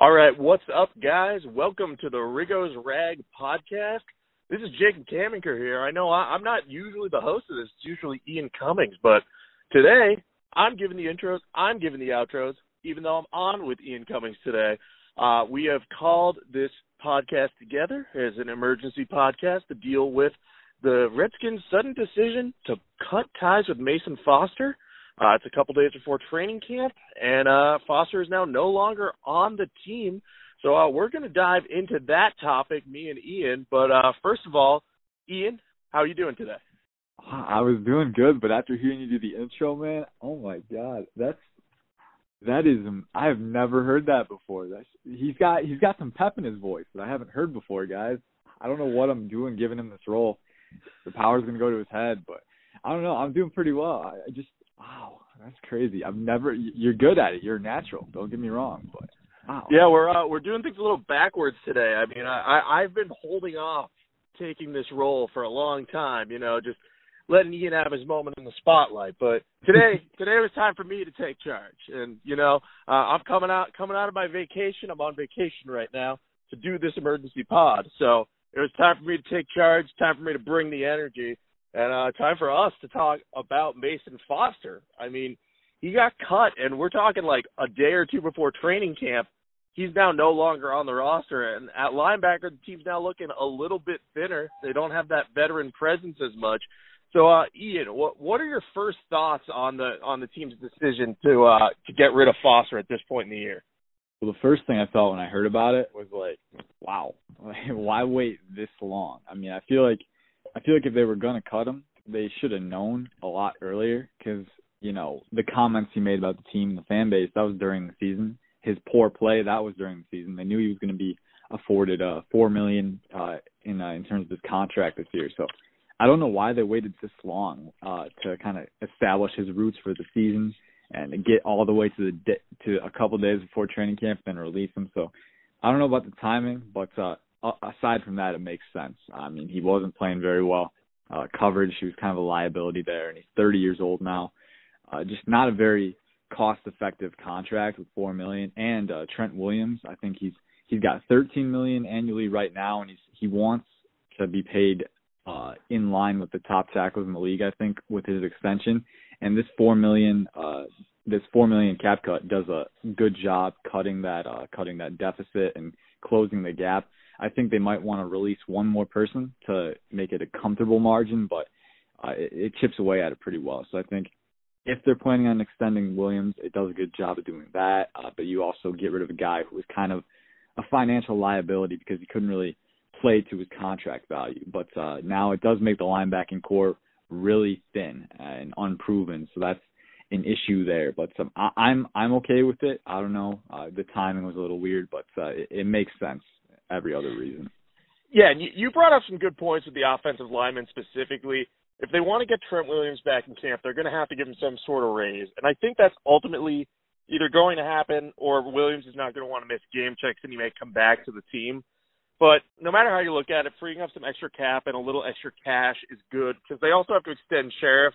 All right, what's up, guys? Welcome to the Riggo's Rag podcast. This is Jacob Kamenker here. I know I, am not usually the host of this; it's usually Ian Cummings, but today I'm giving the intros, I'm giving the outros, even though I'm on with Ian Cummings today. Uh, we have called this podcast together as an emergency podcast to deal with the Redskins' sudden decision to cut ties with Mason Foster uh, it's a couple days before training camp, and uh, Foster is now no longer on the team. So uh, we're going to dive into that topic, me and Ian. But uh, first of all, Ian, how are you doing today? I was doing good, but after hearing you do the intro, man, oh my god, that's that is I have never heard that before. That's he's got he's got some pep in his voice that I haven't heard before, guys. I don't know what I'm doing giving him this role. The power's gonna go to his head, but I don't know. I'm doing pretty well. I just Wow, that's crazy. I've never. You're good at it. You're natural. Don't get me wrong, but wow. Yeah, we're uh, we're doing things a little backwards today. I mean, I I've been holding off taking this role for a long time. You know, just letting Ian have his moment in the spotlight. But today, today was time for me to take charge. And you know, uh, I'm coming out coming out of my vacation. I'm on vacation right now to do this emergency pod. So it was time for me to take charge. Time for me to bring the energy. And uh, time for us to talk about Mason Foster. I mean, he got cut, and we're talking like a day or two before training camp. He's now no longer on the roster, and at linebacker, the team's now looking a little bit thinner. They don't have that veteran presence as much. So, uh, Ian, what what are your first thoughts on the on the team's decision to uh, to get rid of Foster at this point in the year? Well, the first thing I thought when I heard about it was like, wow, why wait this long? I mean, I feel like I feel like if they were to cut him, they should have known a lot earlier because you know the comments he made about the team, the fan base, that was during the season. His poor play, that was during the season. They knew he was going to be afforded uh four million uh in uh, in terms of his contract this year. So I don't know why they waited this long uh to kind of establish his roots for the season and get all the way to the di- to a couple days before training camp then release him. So I don't know about the timing, but uh aside from that, it makes sense. I mean, he wasn't playing very well. Uh, coverage, he was kind of a liability there, and he's 30 years old now. Uh, just not a very cost-effective contract with four million. And uh, Trent Williams, I think he's he's got 13 million annually right now, and he's he wants to be paid uh, in line with the top tackles in the league. I think with his extension, and this four million uh, this four million cap cut does a good job cutting that uh, cutting that deficit and closing the gap. I think they might want to release one more person to make it a comfortable margin, but uh, it, it chips away at it pretty well. So I think if they're planning on extending Williams, it does a good job of doing that. Uh, but you also get rid of a guy who was kind of a financial liability because he couldn't really play to his contract value. But uh, now it does make the linebacking core really thin and unproven. So that's an issue there. But um, I, I'm I'm okay with it. I don't know. Uh, the timing was a little weird, but uh, it, it makes sense every other reason. Yeah, and you, brought up some good points with the offensive linemen specifically. If they want to get Trent Williams back in camp, they're going to have to give him some sort of raise, and I think that's ultimately either going to happen or Williams is not going to want to miss game checks and he may come back to the team. But no matter how you look at it, freeing up some extra cap and a little extra cash is good because they also have to extend Scherff.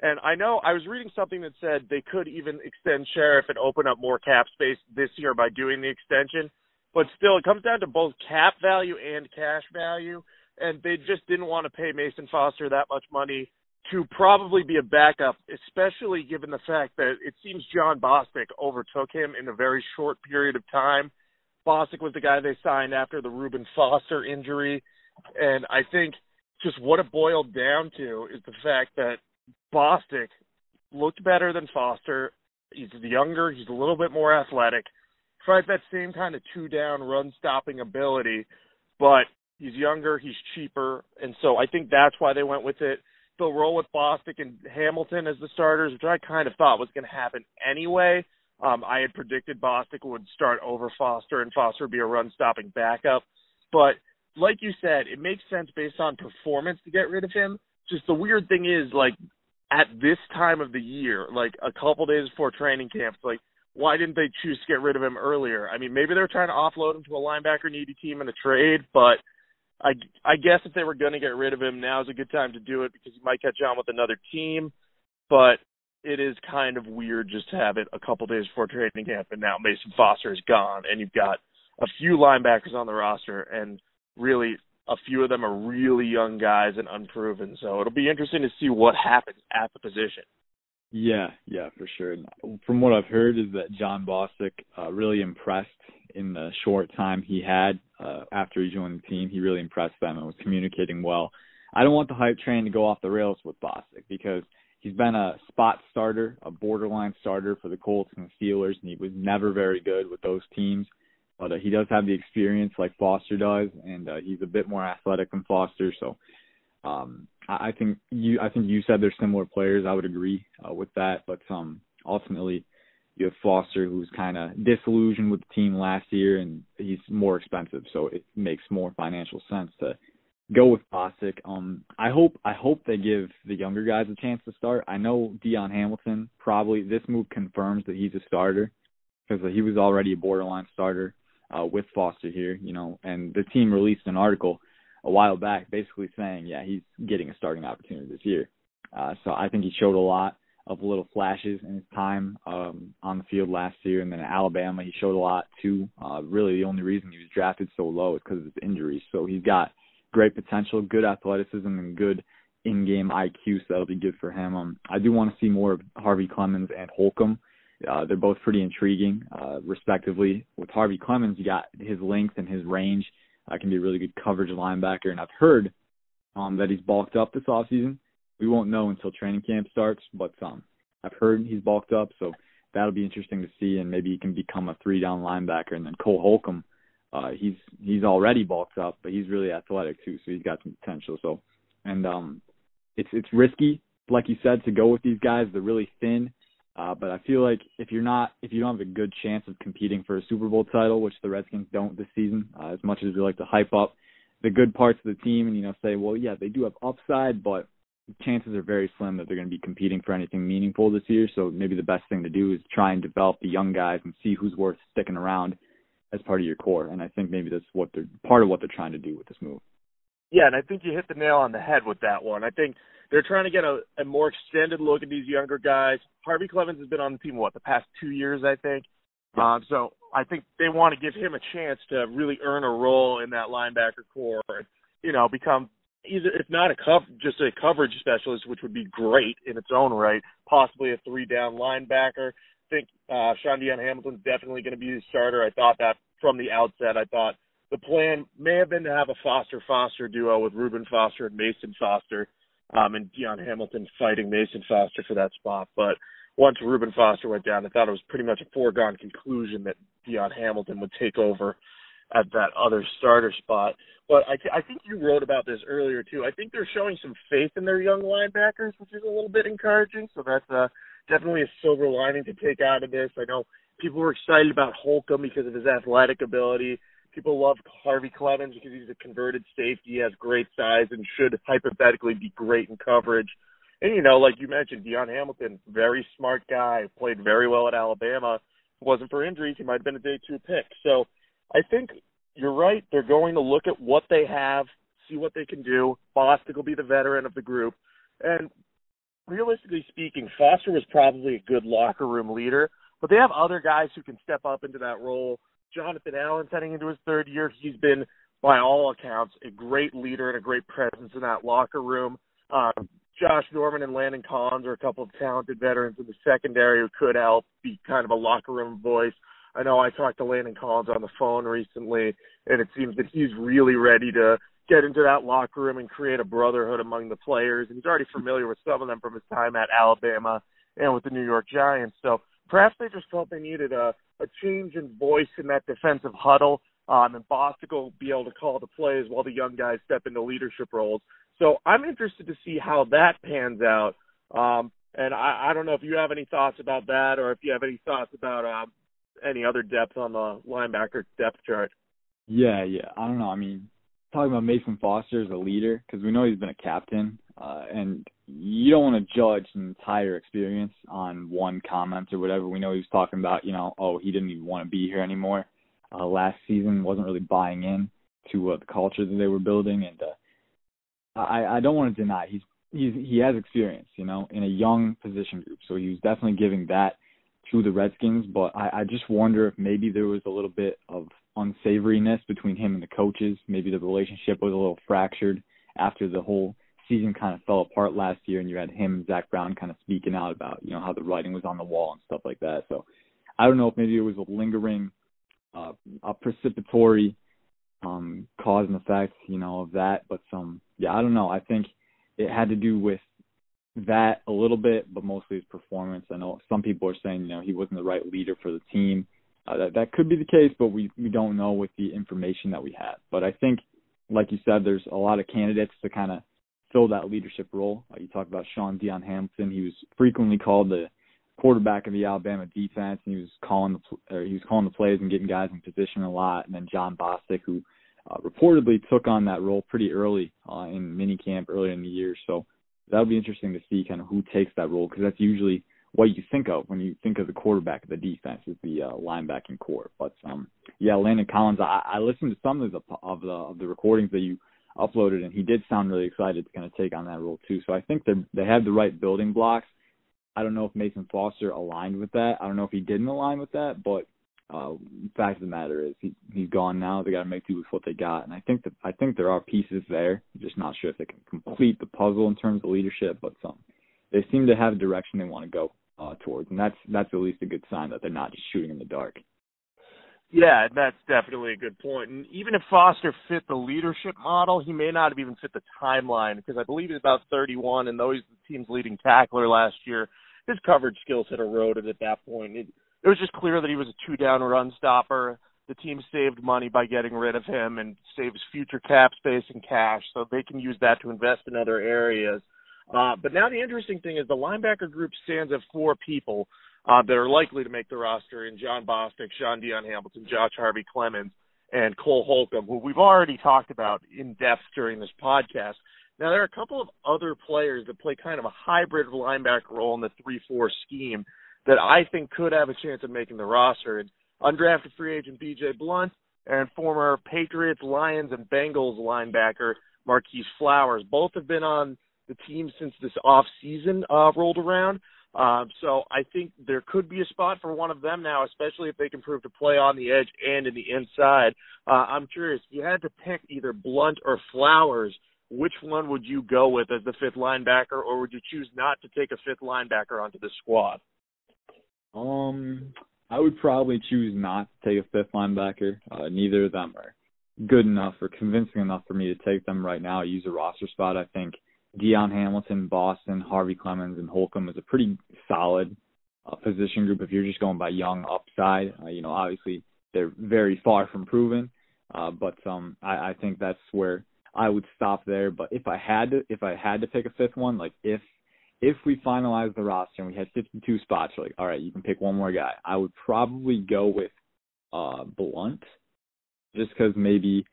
And I know I was reading something that said they could even extend Scherff and open up more cap space this year by doing the extension. But still, it comes down to both cap value and cash value, and they just didn't want to pay Mason Foster that much money to probably be a backup, especially given the fact that it seems Jon Bostic overtook him in a very short period of time. Bostic was the guy they signed after the Reuben Foster injury, and I think just what it boiled down to is the fact that Bostic looked better than Foster. He's younger, he's a little bit more athletic, tries that same kind of two down run stopping ability, but he's younger, he's cheaper, and so I think that's why they went with it. They'll roll with Bostic and Hamilton as the starters, which I kind of thought was going to happen anyway. Um, I had predicted Bostic would start over Foster and Foster would be a run stopping backup. But like you said, it makes sense based on performance to get rid of him. Just the weird thing is, like, at this time of the year, like a couple days before training camp, like why didn't they choose to get rid of him earlier? I mean, maybe they're trying to offload him to a linebacker needy team in a trade, but I I guess if they were going to get rid of him, now is a good time to do it because he might catch on with another team. But it is kind of weird just to have it a couple days before training camp, and now Mason Foster is gone, and you've got a few linebackers on the roster, and really a few of them are really young guys and unproven. So it'll be interesting to see what happens at the position. Yeah, yeah, for sure. From what I've heard is that Jon Bostic uh, really impressed in the short time he had uh, after he joined the team. He really impressed them and was communicating well. I don't want the hype train to go off the rails with Bostic because he's been a spot starter, a borderline starter for the Colts and the Steelers, and he was never very good with those teams. But uh, he does have the experience like Foster does, and uh, he's a bit more athletic than Foster. So um, I, think you I think you said they're similar players. I would agree uh, with that. But um, ultimately, you have Foster, who's kind of disillusioned with the team last year, and he's more expensive, so it makes more financial sense to go with Bostic. Um, I hope I hope they give the younger guys a chance to start. I know DaeSean Hamilton probably this move confirms that he's a starter because he was already a borderline starter uh, with Foster here, you know, and the team released an article a while back basically saying, yeah, he's getting a starting opportunity this year. Uh, so I think he showed a lot of little flashes in his time um, on the field last year, and then Alabama he showed a lot too. Uh, really, the only reason he was drafted so low is because of his injuries. So he's got great potential, good athleticism, and good in-game IQ, so that'll be good for him. Um, I do want to see more of Harvey Clemons and Holcomb. Uh, they're both pretty intriguing, uh, respectively. With Harvey Clemons, you got his length and his range. Uh, can be a really good coverage linebacker, and I've heard um, that he's bulked up this offseason. We won't know until training camp starts, but um, I've heard he's bulked up, so that'll be interesting to see, and maybe he can become a three-down linebacker. And then Cole Holcomb, uh, he's he's already bulked up, but he's really athletic too, so he's got some potential. So, and um, it's it's risky, like you said, to go with these guys. They're really thin uh, but I feel like if you're not, if you don't have a good chance of competing for a Super Bowl title, which the Redskins don't this season, uh, as much as we like to hype up the good parts of the team and you know say, well, yeah, they do have upside, but chances are very slim that they're going to be competing for anything meaningful this year. So maybe the best thing to do is try and develop the young guys and see who's worth sticking around as part of your core. And I think maybe that's what they're part of what they're trying to do with this move. Yeah, and I think you hit the nail on the head with that one. I think they're trying to get a, a more extended look at these younger guys. Harvey Clemons has been on the team what the past two years, I think. Um, so I think they want to give him a chance to really earn a role in that linebacker core, and, you know, become either if not a cov just a coverage specialist, which would be great in its own right, possibly a three down linebacker. I think uh Shaun Dion Hamilton's definitely going to be the starter. I thought that from the outset. I thought the plan may have been to have a Foster Foster duo with Reuben Foster and Mason Foster um, and DaeSean Hamilton fighting Mason Foster for that spot. But once Reuben Foster went down, I thought it was pretty much a foregone conclusion that DaeSean Hamilton would take over at that other starter spot. But I, th- I think you wrote about this earlier too. I think they're showing some faith in their young linebackers, which is a little bit encouraging. So that's uh, definitely a silver lining to take out of this. I know people were excited about Holcomb because of his athletic ability. People love Harvey Clemons because he's a converted safety. Has great size and should hypothetically be great in coverage. And you know, like you mentioned, DaeSean Hamilton, very smart guy, played very well at Alabama. If it wasn't for injuries, he might have been a day two pick. So I think you're right. They're going to look at what they have, see what they can do. Bostic will be the veteran of the group. And realistically speaking, Foster was probably a good locker room leader, but they have other guys who can step up into that role Jonathan Allen heading into his third year. He's been, by all accounts, a great leader and a great presence in that locker room. Um, Josh Norman and Landon Collins are a couple of talented veterans in the secondary who could help be kind of a locker room voice. I know I talked to Landon Collins on the phone recently, and it seems that he's really ready to get into that locker room and create a brotherhood among the players. And he's already familiar with some of them from his time at Alabama and with the New York Giants. So perhaps they just felt they needed a, a change in voice in that defensive huddle. Um, and Bostic will be able to call the plays while the young guys step into leadership roles. So I'm interested to see how that pans out. Um, and I, I don't know if you have any thoughts about that or if you have any thoughts about um, any other depth on the linebacker depth chart. Yeah, yeah. I don't know. I mean, talking about Mason Foster as a leader because we know he's been a captain, uh, and you don't want to judge an entire experience on one comment or whatever. We know he was talking about, you know, oh, he didn't even want to be here anymore. Uh, last season wasn't really buying in to uh, the culture that they were building, and uh, I, I don't want to deny he's he's he has experience, you know, in a young position group. So he was definitely giving that to the Redskins. But I, I just wonder if maybe there was a little bit of unsavoriness between him and the coaches. Maybe the relationship was a little fractured after the whole season kind of fell apart last year, and you had him and Zach Brown kind of speaking out about you know how the writing was on the wall and stuff like that. So I don't know if maybe it was a lingering, uh, a precipitory um cause and effect, you know, of that. But some, yeah, I don't know. I think it had to do with that a little bit, but mostly his performance. I know some people are saying, you know, he wasn't the right leader for the team. Uh, that that could be the case, but we we don't know with the information that we have. But I think, like you said, there's a lot of candidates to kind of fill that leadership role. Uh, you talk about Shaun Dion Hamilton. He was frequently called the quarterback of the Alabama defense, and he was calling the or he was calling the plays and getting guys in position a lot. And then Jon Bostic, who uh, reportedly took on that role pretty early uh, in minicamp earlier in the year. So that'll be interesting to see kind of who takes that role because that's usually what you think of when you think of the quarterback of the defense is the uh, linebacking core. But um, yeah, Landon Collins, I, I listened to some of the of the of the recordings that you uploaded, and he did sound really excited to kind of take on that role too. So I think they they have the right building blocks. I don't know if Mason Foster aligned with that. I don't know if he didn't align with that, but uh, fact of the matter is he he's gone now. They got to make do with what they got, and I think that I think there are pieces there. I'm just not sure if they can complete the puzzle in terms of leadership, but some they seem to have a direction they want to go uh, towards, and that's that's at least a good sign that they're not just shooting in the dark. Yeah, that's definitely a good point. And even if Foster fit the leadership model, he may not have even fit the timeline because I believe he's about 31, and though he's the team's leading tackler last year, his coverage skills had eroded at that point. It, it was just clear that he was a two down run stopper. The team saved money by getting rid of him and saves future cap space and cash, so they can use that to invest in other areas. Uh, but now the interesting thing is the linebacker group stands at four people uh, that are likely to make the roster in Jon Bostic, Shaun Dion Hamilton, Josh Harvey Clemons, and Cole Holcomb, who we've already talked about in depth during this podcast. Now, there are a couple of other players that play kind of a hybrid linebacker role in the 3 4 scheme that I think could have a chance of making the roster. And undrafted free agent BJ Blunt and former Patriots, Lions, and Bengals linebacker Marquis Flowers. Both have been on the team since this off season uh, rolled around. Um, so I think there could be a spot for one of them now, especially if they can prove to play on the edge and in the inside. Uh, I'm curious, if you had to pick either Blunt or Flowers, which one would you go with as the fifth linebacker, or would you choose not to take a fifth linebacker onto the squad? Um, I would probably choose not to take a fifth linebacker. Uh, neither of them are good enough or convincing enough for me to take them right now. Use a roster spot. I think Dion Hamilton, Bostic, Harvey Clemons, and Holcomb is a pretty solid uh, position group. If you're just going by young upside, uh, you know, obviously they're very far from proven, uh, but um, I, I think that's where I would stop there. But if I had to, if I had to pick a fifth one, like if if we finalize the roster and we had 52 spots, like all right, you can pick one more guy. I would probably go with uh Blunt, just because maybe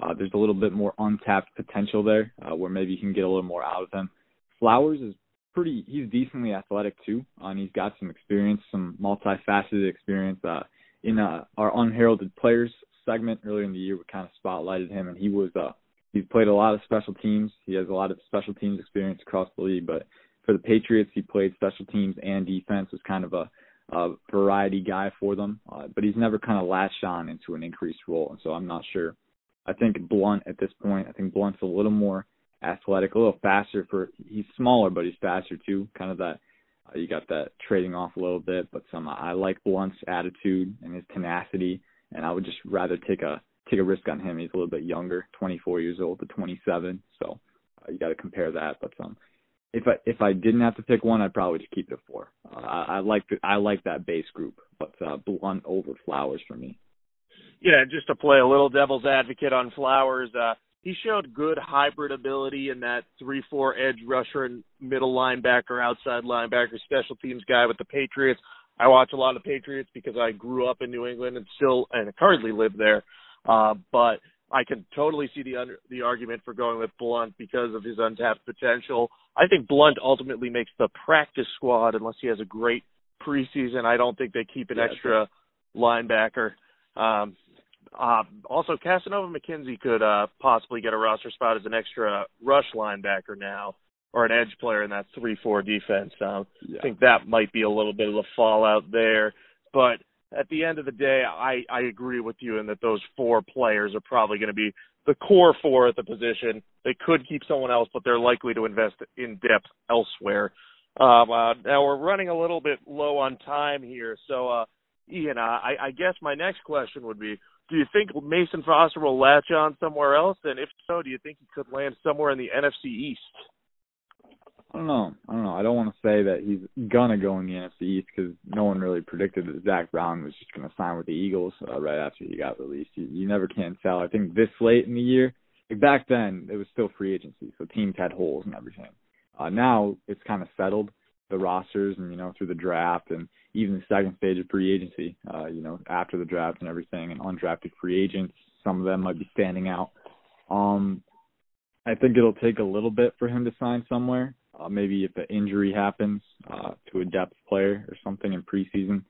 uh, there's a little bit more untapped potential there, uh, where maybe you can get a little more out of him. Flowers is pretty. He's decently athletic too, uh, and he's got some experience, some multifaceted experience. Uh, in uh, our unheralded players segment earlier in the year, we kind of spotlighted him, and he was uh, he's played a lot of special teams. He has a lot of special teams experience across the league, but for the Patriots, he played special teams and defense. Was kind of a, a variety guy for them, uh, but he's never kind of latched on into an increased role, and so I'm not sure. I think Blunt at this point. I think Blunt's a little more athletic, a little faster. For he's smaller, but he's faster too. Kind of that uh, you got that trading off a little bit, but some I like Blunt's attitude and his tenacity, and I would just rather take a take a risk on him. He's a little bit younger, 24 years old to 27, so uh, you got to compare that. But some if I if I didn't have to pick one, I'd probably just keep it four. Uh, I, I like the, I like that base group, but uh, Blunt over Flowers for me. Yeah, just to play a little devil's advocate on Flowers, uh, he showed good hybrid ability in that three-four edge rusher and middle linebacker, outside linebacker, special teams guy with the Patriots. I watch a lot of Patriots because I grew up in New England and still and currently live there. Uh, but I can totally see the under, the argument for going with Blunt because of his untapped potential. I think Blunt ultimately makes the practice squad unless he has a great preseason. I don't think they keep an yeah, extra linebacker. Um, uh, also, Cassanova McKinzy could uh, possibly get a roster spot as an extra rush linebacker now. or an edge player in that three four defense. Um, yeah. I think that might be a little bit of a fallout there, but at the end of the day, I I agree with you in that those four players are probably going to be the core four at the position. They could keep someone else, but they're likely to invest in depth elsewhere. Um, uh, now we're running a little bit low on time here, so uh, Ian, I, I guess my next question would be: Do you think Mason Foster will latch on somewhere else? And if so, do you think he could land somewhere in the NFC East? I don't know. I don't know. I don't want to say that he's gonna go in the NFC East because no one really predicted that Zach Brown was just gonna sign with the Eagles uh, right after he got released. You, you never can tell. I think this late in the year, like back then, it was still free agency, so teams had holes and everything. Uh, now it's kind of settled the rosters, and you know through the draft and even the second stage of free agency. Uh, you know after the draft and everything, and undrafted free agents. Some of them might be standing out. Um, I think it'll take a little bit for him to sign somewhere. Uh, maybe if an injury happens uh, to a depth player or something in preseason,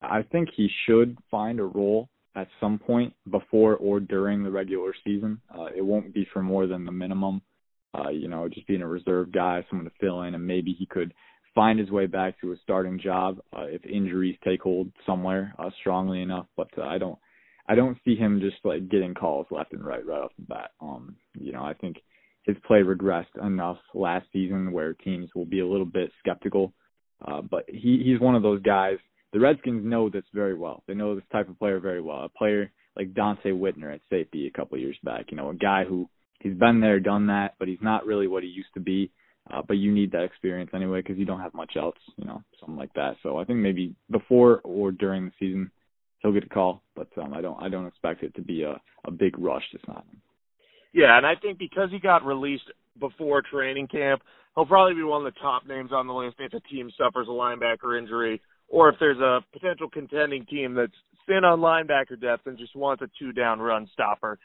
I think he should find a role at some point before or during the regular season. Uh, it won't be for more than the minimum. Uh, you know, just being a reserve guy, someone to fill in, and maybe he could find his way back to a starting job uh, if injuries take hold somewhere uh, strongly enough. But uh, I don't, I don't see him just like getting calls left and right right off the bat. Um, you know, I think his play regressed enough last season where teams will be a little bit skeptical. Uh, but he he's one of those guys. The Redskins know this very well. They know this type of player very well. A player like Donte Whitner at safety a couple years back. You know, a guy who he's been there, done that, but he's not really what he used to be. Uh, but you need that experience anyway because you don't have much else, you know, something like that. So I think maybe before or during the season he'll get a call, but um, I don't I don't expect it to be a a big rush sign him. Yeah, and I think because he got released before training camp, he'll probably be one of the top names on the list if a team suffers a linebacker injury or if there's a potential contending team that's thin on linebacker depth and just wants a two down run stopper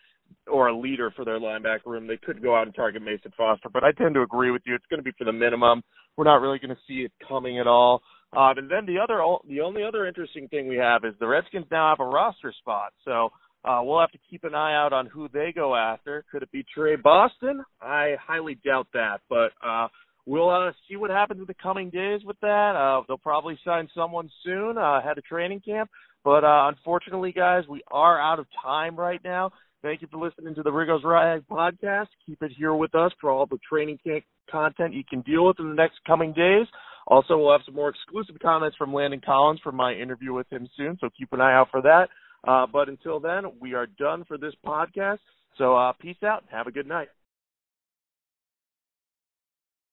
or a leader for their linebacker room, they could go out and target Mason Foster. But I tend to agree with you. It's going to be for the minimum. We're not really going to see it coming at all. Um, and then the other, the only other interesting thing we have is the Redskins now have a roster spot. So uh, we'll have to keep an eye out on who they go after. Could it be Tre Boston? I highly doubt that, but uh, we'll uh, see what happens in the coming days with that. Uh, they'll probably sign someone soon uh, ahead of training camp. But uh, unfortunately, guys, we are out of time right now. Thank you for listening to the Riggo's Rag podcast. Keep it here with us for all the training camp content you can deal with in the next coming days. Also, we'll have some more exclusive comments from Landon Collins from my interview with him soon, so keep an eye out for that. Uh, but until then, we are done for this podcast. So uh, peace out. Have a good night.